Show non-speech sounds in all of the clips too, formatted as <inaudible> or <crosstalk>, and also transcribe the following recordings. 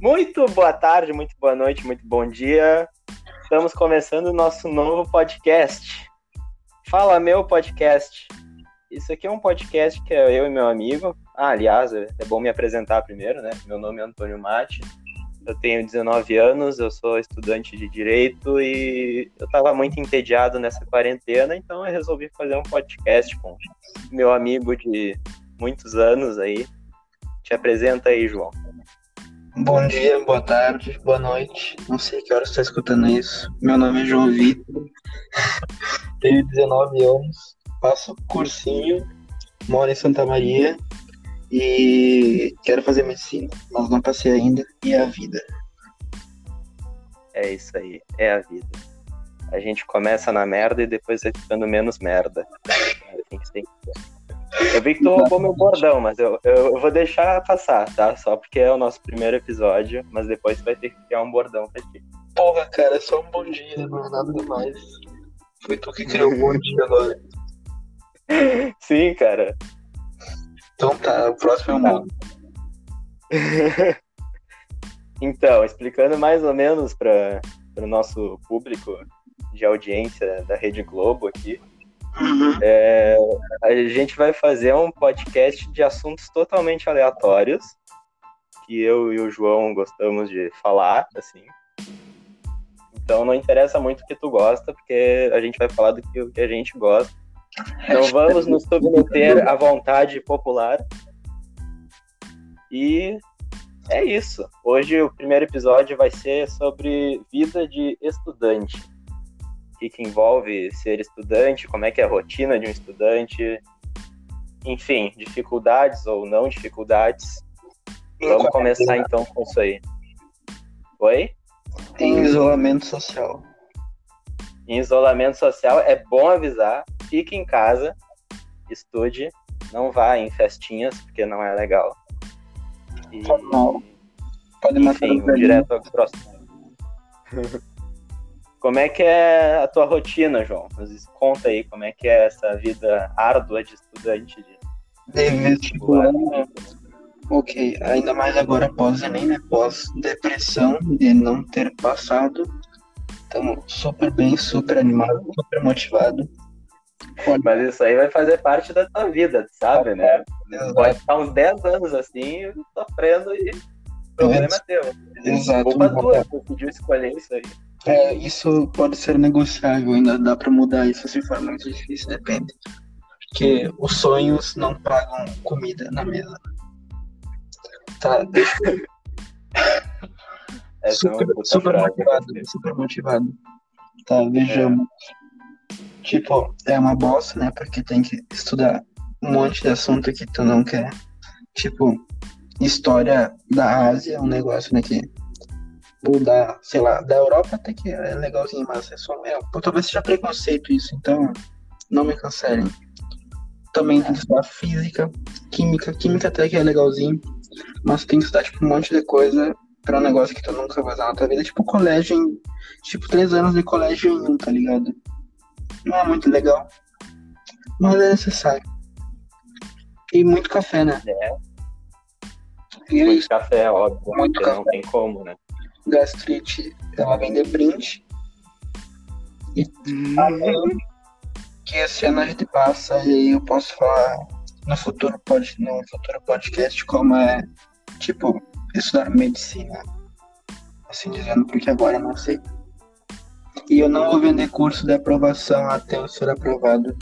Muito boa tarde, muito boa noite, muito bom dia. Estamos começando o nosso novo podcast. Fala meu podcast. Isso aqui é um podcast que é eu e meu amigo. Ah, aliás, é bom me apresentar primeiro, né? Meu nome é Antônio Mate. Eu tenho 19 anos, eu sou estudante de direito e eu estava muito entediado nessa quarentena, então eu resolvi fazer um podcast com meu amigo de muitos anos aí. Te apresenta aí, João. Bom dia, boa tarde, boa noite. Não sei que hora você está escutando isso. Meu nome é João Vitor, <laughs> tenho 19 anos, faço cursinho, moro em Santa Maria e quero fazer medicina, mas não passei ainda. E é a vida. É isso aí, é a vida. A gente começa na merda e depois vai ficando menos merda. É assim que tem que ser. Eu vi que tu roubou meu bordão, mas eu, eu, eu, vou deixar passar, tá? Só porque é o nosso primeiro episódio, mas depois tu vai ter que criar um bordão pra ti. Porra, cara, é só um bom dia, não é nada demais. Foi tu que criou um bom dia agora. <laughs> Sim, cara. Então tá, o próximo é o mundo. <laughs> então, explicando mais ou menos para o nosso público de audiência da Rede Globo aqui, Uhum. É, a gente vai fazer um podcast de assuntos totalmente aleatórios, que eu e o João gostamos de falar, assim. Então não interessa muito o que tu gosta, porque a gente vai falar do que, que a gente gosta. Não vamos nos submeter à vontade popular. E é isso. Hoje o primeiro episódio vai ser sobre vida de estudante que, que envolve ser estudante, como é que é a rotina de um estudante, enfim, dificuldades ou não dificuldades. Vamos começar então com isso aí. Oi? Em isolamento social. Em isolamento social é bom avisar, fique em casa, estude, não vá em festinhas, porque não é legal. E... Pode matar Enfim, direto ao próximo. <laughs> Como é que é a tua rotina, João? Nos conta aí como é que é essa vida árdua de estudante de, de vestibular. Ok, ainda mais agora pós Enem, né? Pós depressão de não ter passado. Estamos super bem, super animado, super motivado. Mas isso aí vai fazer parte da tua vida, sabe, né? Exato. Pode ficar uns 10 anos assim, sofrendo e o problema é teu. Exato. Culpa tua, tu pediu escolher isso aí. É, isso pode ser negociável, ainda dá para mudar isso se for muito difícil, depende. Porque os sonhos não pagam comida na mesa. Tá, deixa eu... <laughs> É super, super motivado, super motivado. Tá, vejamos. É. Tipo, é uma bosta, né? Porque tem que estudar um monte de assunto que tu não quer. Tipo, história da Ásia, um negócio, né? Que ou da, sei lá, da Europa até que é legalzinho, mas é só. É, talvez seja preconceito isso, então não me cancelem. Também tem que estudar física, química, química até que é legalzinho, mas tem que estudar tipo, um monte de coisa pra um negócio que tu nunca vai usar na tua vida, tipo colégio em. Tipo, três anos de colégio em um, tá ligado? Não é muito legal. Mas é necessário. E muito café, né? É. E é muito café, óbvio, muito café. não tem como, né? gastrite ela vem de print. E hum. que esse ano a gente passa e eu posso falar no futuro, pod, no futuro podcast como é tipo estudar medicina. Assim dizendo, porque agora eu não sei. E eu não vou vender curso de aprovação até eu ser aprovado.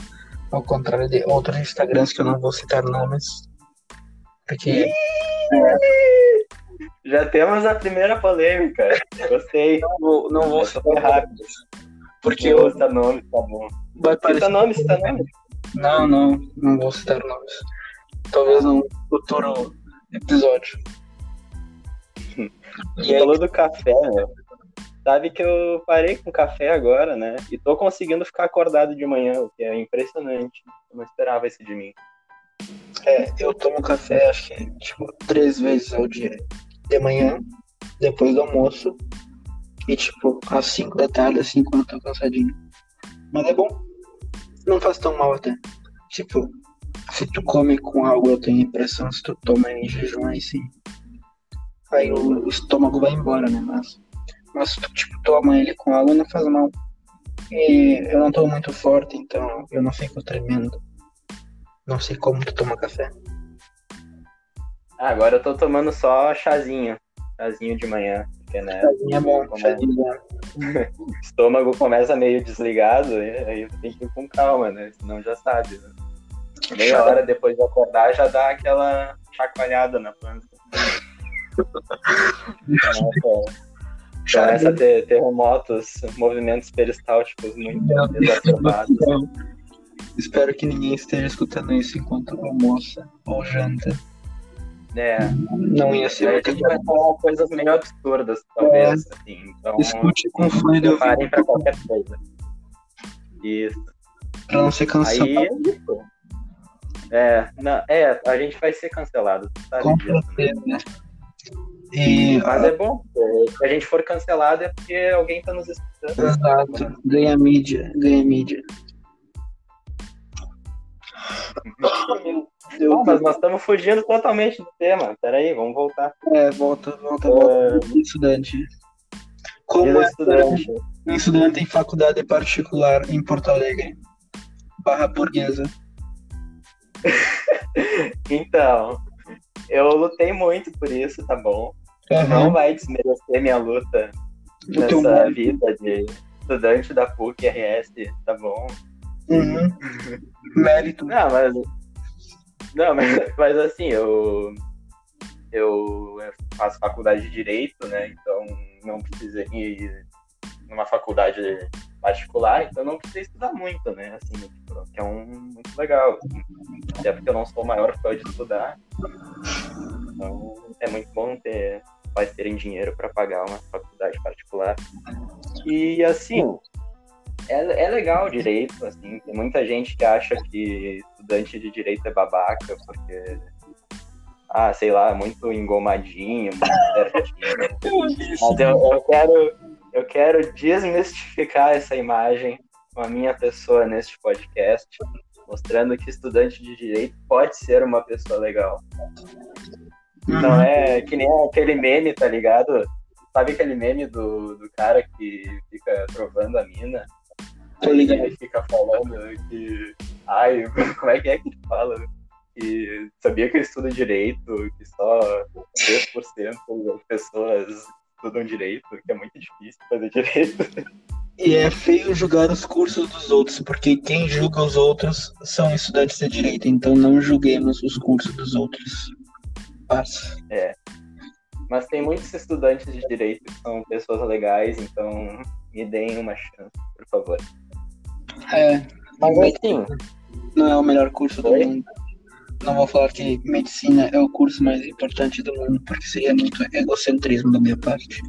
Ao contrário de outros Instagrams que eu não vou citar nomes. Porque. Já temos a primeira polêmica. Gostei. Não vou, não vou citar rápido. Porque eu vou citar nomes, tá bom. Vai cita nomes, cita nomes. Não, não, não vou citar nomes. Talvez no futuro episódio. <laughs> e aí... falou do café, né? Sabe que eu parei com café agora, né? E tô conseguindo ficar acordado de manhã, o que é impressionante. Eu não esperava isso de mim. É, eu tomo café acho que tipo três vezes ao dia de manhã, depois do almoço, e tipo, às 5 da tarde, assim, quando eu tô cansadinho. Mas é bom. Não faz tão mal até. Tipo, se tu come com algo, eu tenho impressão, se tu toma em jejum, aí sim. Aí o, o estômago vai embora, né? Mas, mas tu, tipo, toma ele com água não faz mal. E eu não tô muito forte, então eu não fico tremendo. Não sei como tu toma café. Ah, agora eu tô tomando só chazinho. Chazinho de manhã. Porque, né? Chazinho é bom, Como é? chazinho é <laughs> estômago começa meio desligado, e aí tem que ir com calma, né? Senão já sabe, né? Meia hora depois de acordar já dá aquela chacoalhada na planta. <laughs> Começa a ter terremotos, movimentos peristálticos muito exacerbados. Espero que ninguém esteja escutando isso enquanto almoça ou janta. É, Não ia a ser muito gente vai falar coisas meio absurdas, talvez, assim. Então, Escute com fone de ouvido pra qualquer coisa. Isso. pra não ser cancelado. Aí é isso. É, não, é, a gente vai ser cancelado, sabe Com né? certeza. E Mas é bom, se a gente for cancelado é porque alguém tá nos escutando. exato, ganha mídia, ganha mídia. Meu Deus. Não, mas nós estamos fugindo totalmente do tema. Peraí, vamos voltar. É, volta, volta, volta. Estudante. Como é estudante. estudante em faculdade particular em Porto Alegre? Barra burguesa. <laughs> Então, eu lutei muito por isso, tá bom? Não Aham. vai desmerecer minha luta nessa vida de estudante da PUC RS, tá bom? Uhum. <laughs> Mérito. Não, mas. Não, mas, mas assim, eu. Eu faço faculdade de Direito, né? Então não precisei ir numa faculdade particular, então não precisei estudar muito, né? Assim, que é um muito legal. Até porque eu não sou o maior fã de estudar. Então é muito bom ter pais terem dinheiro para pagar uma faculdade particular. E assim, é, é legal direito, assim, tem muita gente que acha que estudante de direito é babaca, porque, ah, sei lá, muito engomadinho, muito <laughs> eu, eu quero, eu quero desmistificar essa imagem com a minha pessoa neste podcast, mostrando que estudante de direito pode ser uma pessoa legal. Não é que nem aquele meme, tá ligado? Sabe aquele meme do, do cara que fica trovando a mina? Tô ligado. ele fica falando que. Ai, <laughs> como é que é que ele fala? Que sabia que eu estudo direito, que só 3% das pessoas estudam direito, que é muito difícil fazer direito. E é feio julgar os cursos dos outros, porque quem julga os outros são estudantes de direito, então não julguemos os cursos dos outros. Passa. Mas tem muitos estudantes de direito que são pessoas legais, então me deem uma chance, por favor. É, Mas assim, não é o melhor curso do Oi? mundo. Não vou falar que medicina é o curso mais importante do mundo, porque seria muito egocentrismo da minha parte.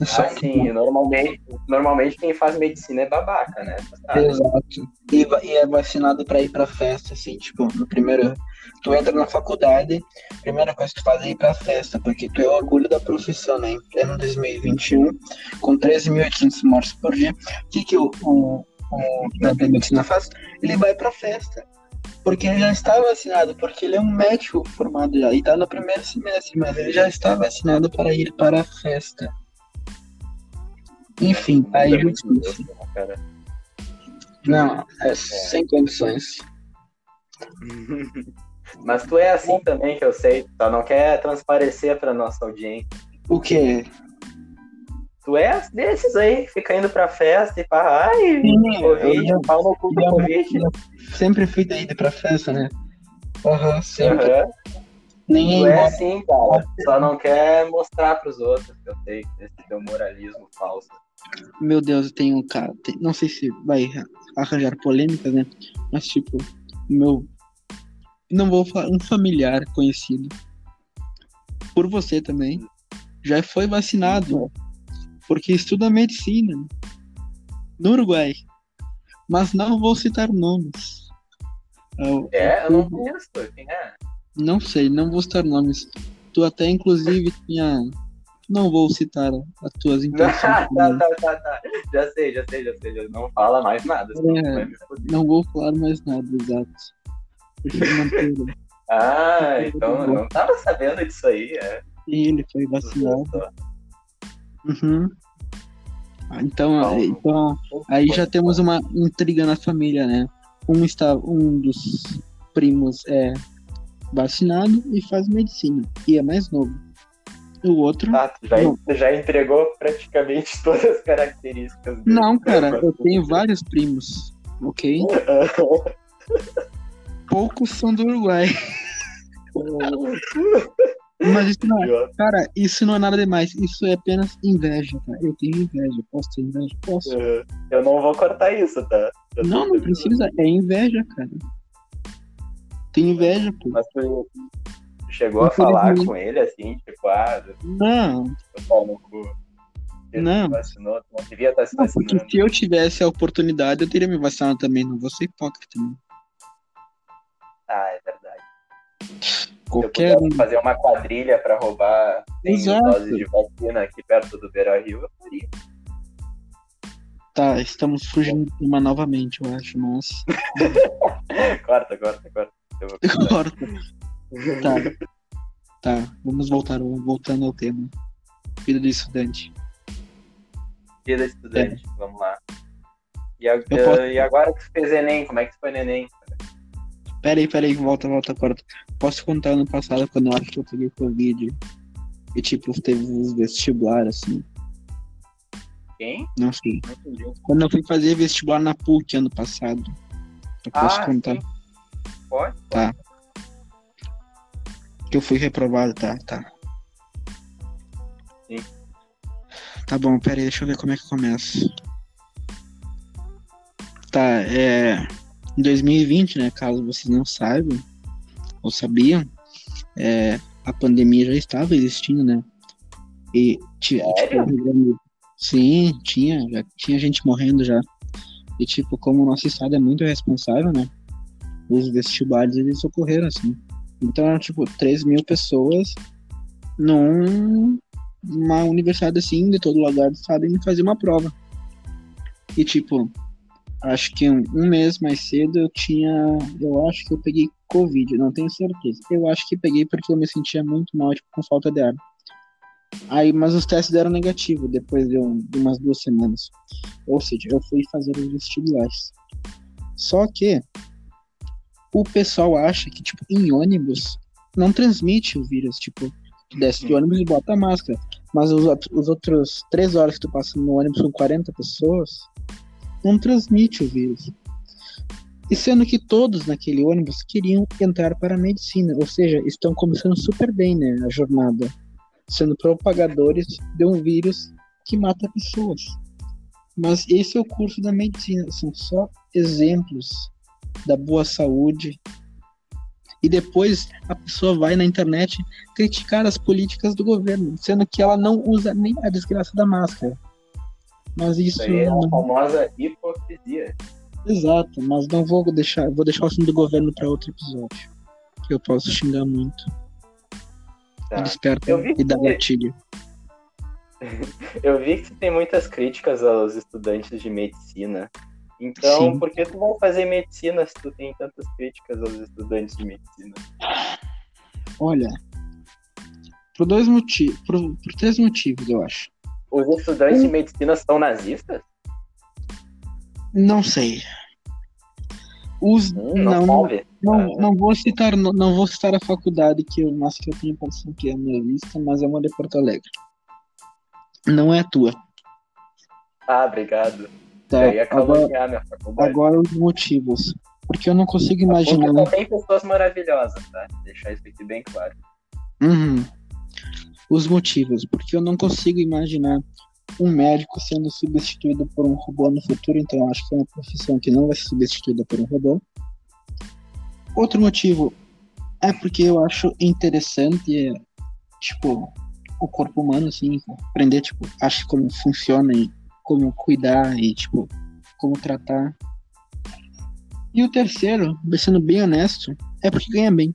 É só assim, normalmente, normalmente quem faz medicina é babaca, né? Sabe? Exato. E, e é vacinado pra ir pra festa, assim, tipo, no primeiro. Tu entra na faculdade, primeira coisa que tu faz é ir pra festa, porque tu é o orgulho da profissão, né? Em pleno 2021, com 13.800 mortes por dia. O que, que o, o, da medicina faz? Ele vai pra festa. Porque ele já está vacinado, porque ele é um médico formado já, e tá no primeiro semestre, mas ele já está vacinado para ir para a festa. Enfim, aí justiça. Não, é sem condições. <laughs> Mas tu é assim também, que eu sei, só não quer transparecer pra nossa audiência. O quê? Tu é desses aí, fica indo pra festa e fala, ai, Sim, eu Covid, já- pau no cu do Covid. Sempre fui daí pra festa, né? Aham, sempre. Aham. Nem Tu é assim, cara. Só não quer mostrar pros outros, que eu sei, esse teu moralismo falso. Meu Deus, eu tenho um cara. tem- Não sei se vai arranjar polêmicas, né? Mas, tipo, meu. Não vou falar. Um familiar conhecido. Por você também. Já foi vacinado. Porque estuda medicina. No Uruguai. Mas não vou citar nomes. Eu- É, eu não conheço, quem é? Não sei, não vou citar nomes. Tu até, inclusive, tinha. Não vou citar as tuas <laughs> intenções. tá, tá, tá, tá. Já sei, já sei, já sei. já Não fala mais nada. É. Não vou falar mais nada, exato. Ah, então eu não tava sabendo disso aí, é. E ele foi vacinado. Uhum. Ah, Então, Bom. então, aí já temos uma intriga na família, né? Um está, um dos primos é vacinado e faz medicina e é mais novo. O outro, Ah, tu já, Não. já entregou praticamente <laughs> todas as características dele. não, cara, eu tenho vários primos, ok? <laughs> Poucos são do Uruguai, <laughs> mas isso não, é- cara, isso não é nada demais. Isso é apenas inveja, tá? Eu tenho inveja, posso ter inveja, posso. Eu não vou cortar isso, tá? Eu Não, não precisa. É inveja, cara. Tem inveja, pô. Mas tu chegou a falar com ele assim, tipo, ah, Não, eu pau no cu. Ele Não. vacinou, não devia estar se não, porque se eu tivesse a oportunidade, eu teria me vacinado também. Não vou ser hipócrita, né? Ah, é verdade. Qualquer Se eu fazer uma quadrilha pra roubar 100 mil Exato. doses de vacina aqui perto do Beira Rio, eu faria. Tá, estamos fugindo do tema novamente, eu acho, mas. <laughs> corta, corta, corta. Eu vou cortar. Corta. Tá. Tá, vamos voltar, voltando ao tema. Vida do estudante. Vida de estudante, vamos lá. E, a- posso- e agora que tu fez Enem, como é que tu foi no Enem? Pera aí, pera aí, volta, volta, corta. Posso contar ano passado quando eu acho que eu peguei Covid e, tipo, teve os vestibular, assim. Quem? Não sei. Não. Quando eu fui fazer vestibular na PUC ano passado. Eu posso Ah, contar. sim. Pode? Que eu fui reprovado, tá? Tá. Sim. Tá bom, pera aí, deixa eu ver como é que começa. Tá, é. Em 2020, né? Caso vocês não saibam, ou sabiam, é, a pandemia já estava existindo, né? E tinha. Tipo, sim, tinha, já tinha gente morrendo já. E tipo, como o nosso estado é muito responsável, né? Os vestibulares eles ocorreram assim. Então eram tipo 3 mil pessoas num- numa universidade assim, de todo lugar do estado, indo fazer uma prova. E tipo, acho que um, um mês mais cedo eu tinha. Eu acho que eu peguei Covid, não tenho certeza. Eu acho que peguei porque eu me sentia muito mal, tipo, com falta de ar. Aí, mas os testes deram negativo depois de, um- de umas duas semanas. Ou seja, eu fui fazer os vestibulares. Só que o pessoal acha que, tipo, em ônibus não transmite o vírus. Tipo, tu desce de ônibus e bota a máscara. Mas os, os outros três horas que tu passa no ônibus com 40 pessoas, não transmite o vírus. E sendo que todos naquele ônibus queriam entrar para a medicina, ou seja, estão começando super bem, né, a jornada, sendo propagadores de um vírus que mata pessoas. Mas esse é o curso da medicina, são só exemplos da boa saúde. E depois a pessoa vai na internet criticar as políticas do governo, sendo que ela não usa nem a desgraça da máscara. Mas isso Isso é a famosa hipocrisia. Exato, mas não vou deixar, vou deixar o assunto do governo para outro episódio. Que eu posso xingar muito. Tá? Ele desperta e dá gatilho. <laughs> Eu vi que tem muitas críticas aos estudantes de medicina. Então, Sim. por que tu vai fazer medicina se tu tem tantas críticas aos estudantes de medicina? Olha, por dois motivos, por, por três motivos, eu acho. Os estudantes de medicina são nazistas? Não sei. Os Hum, não, não, não, Ah, não vou citar, não, não vou citar a faculdade que eu, mas que eu tenho a impressão que é nazista, mas é uma de Porto Alegre. Não é a tua. Ah, obrigado. Tá? Ia Agora, minha faculdade. agora os motivos. Porque eu não consigo imaginar. só tem pessoas maravilhosas, tá? Deixar isso aqui bem claro. Uhum. Os motivos, porque eu não consigo imaginar um médico sendo substituído por um robô no futuro, então acho que é uma profissão que não vai ser substituída por um robô. Outro motivo é porque eu acho interessante, tipo, o corpo humano, assim, aprender, tipo, acho como funciona e como cuidar e, tipo, como tratar. E o terceiro, sendo bem honesto, é porque ganha bem.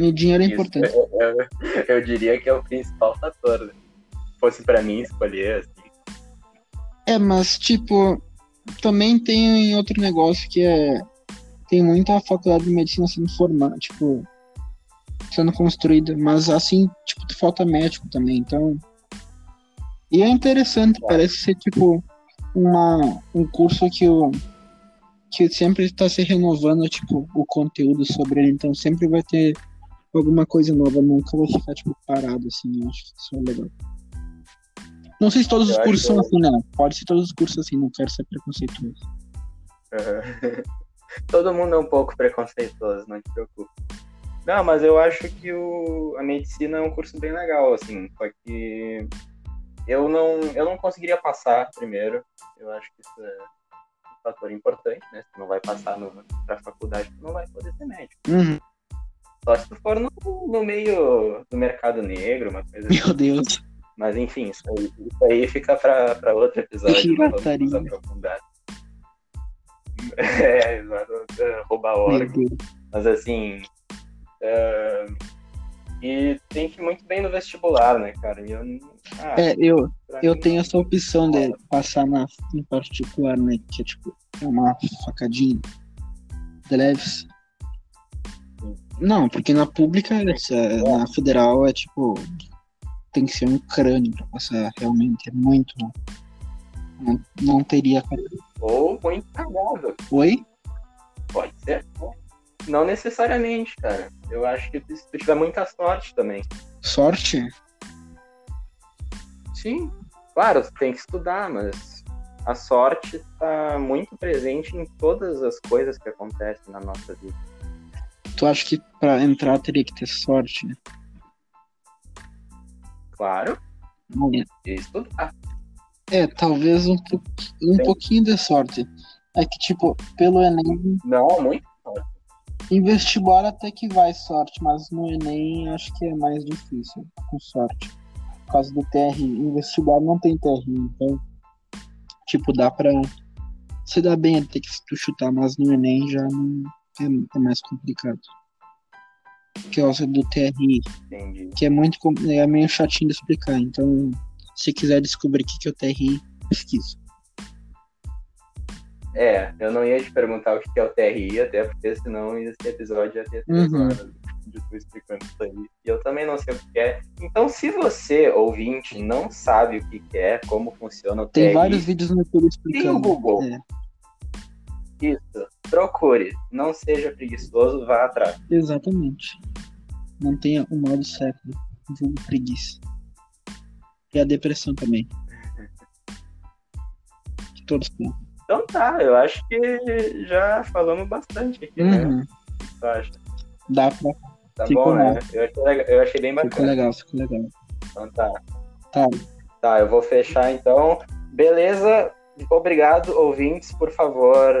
E o dinheiro é Isso, importante. <laughs> Eu, eu- diria que é o principal fator. Né? Se fosse pra mim escolher, assim. É, mas tipo, também tem outro negócio que é. Tem muita faculdade de medicina sendo formada, tipo. sendo construída, mas assim, tipo, falta médico também, então. E é interessante, parece ser tipo uma, um curso que o que sempre está se renovando, tipo, o conteúdo sobre ele, então sempre vai ter alguma coisa nova, nunca vai ficar, tipo, parado, assim, eu acho que isso é legal. Não sei se todos eu os cursos são que... assim, não. Pode ser todos os cursos assim, não quero ser preconceituoso. Uhum. <laughs> Todo mundo é um pouco preconceituoso, não te preocupe. Não, mas eu acho que o, a medicina é um curso bem legal, assim, só que eu não, eu não conseguiria passar primeiro. Eu acho que isso é um fator importante, né? Se não vai passar para a faculdade, tu não vai poder ser médico. Uhum. Só se tu for no, no meio do mercado negro, uma coisa Meu assim. Deus. Mas enfim, isso aí, isso aí fica para outro episódio. Vamos aprofundar. <laughs> É, exato. Roubar órgão. Mas assim. Uh, e tem que ir muito bem no vestibular, né, cara? E eu, ah, é, eu, eu mim, tenho essa opção de passar na, em particular, né? Que é tipo uma facadinha de leves. Não, porque na pública, essa, na federal, é tipo. Tem que ser um crânio pra passar realmente. É muito. Não, não teria. Ou muito cagado. Oi? Pode ser. Não necessariamente, cara. Eu acho que se tu tiver muita sorte também. Sorte? Sim. Claro, tem que estudar, mas a sorte está muito presente em todas as coisas que acontecem na nossa vida. Tu acha que para entrar teria que ter sorte? Né? Claro. E estudar. É, talvez um, um pouquinho de sorte. É que, tipo, pelo Enem. Não, muito sorte. Em vestibular até que vai sorte, mas no Enem acho que é mais difícil, com sorte. Por causa do TRI. Em vestibular não tem TRI, então. Tipo, dá pra. Você dá bem até que tu chutar, mas no Enem já não é, é mais complicado. Que é o do TRI. Entendi. Que é muito é meio chatinho de explicar. Então, se quiser descobrir o que, que é o TRI, pesquisa. É, eu não ia te perguntar o que é o TRI, até porque senão esse episódio ia ter três uhum. horas de tu explicando isso aí. E eu também não sei o que é. Então, se você, ouvinte, não sabe o que é, como funciona o Tem TRI... Tem vários vídeos no YouTube explicando. Tem o Google. É. Isso. Procure. Não seja preguiçoso, vá atrás. Exatamente. Mantenha o modo século. Vulgo preguiça. E a depressão também. <laughs> que todos têm. Então tá, eu acho que já falamos bastante aqui, né? uhum. né? O acha? Dá pra. Tá ficou bom, né? Eu achei, legal, eu achei bem bacana. Ficou legal, ficou legal. Então tá. Tá. Tá, eu vou fechar então. Beleza, obrigado, ouvintes, por favor,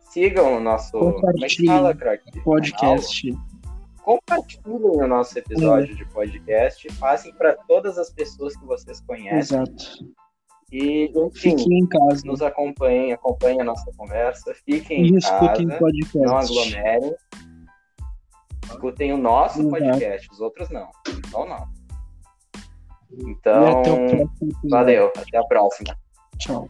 sigam o nosso. É fala? Podcast. Canal. Compartilhem o nosso episódio é. de podcast. Passem para todas as pessoas que vocês conhecem. Exato. E, enfim, Fiquem em casa. Nos acompanhem, acompanhem a nossa conversa. Fiquem e em escutem casa. Podcast. Não aglomerem. Escutem o nosso Exato. podcast, os outros não. Só o nosso. Então, valeu. Até a próxima. Tchau.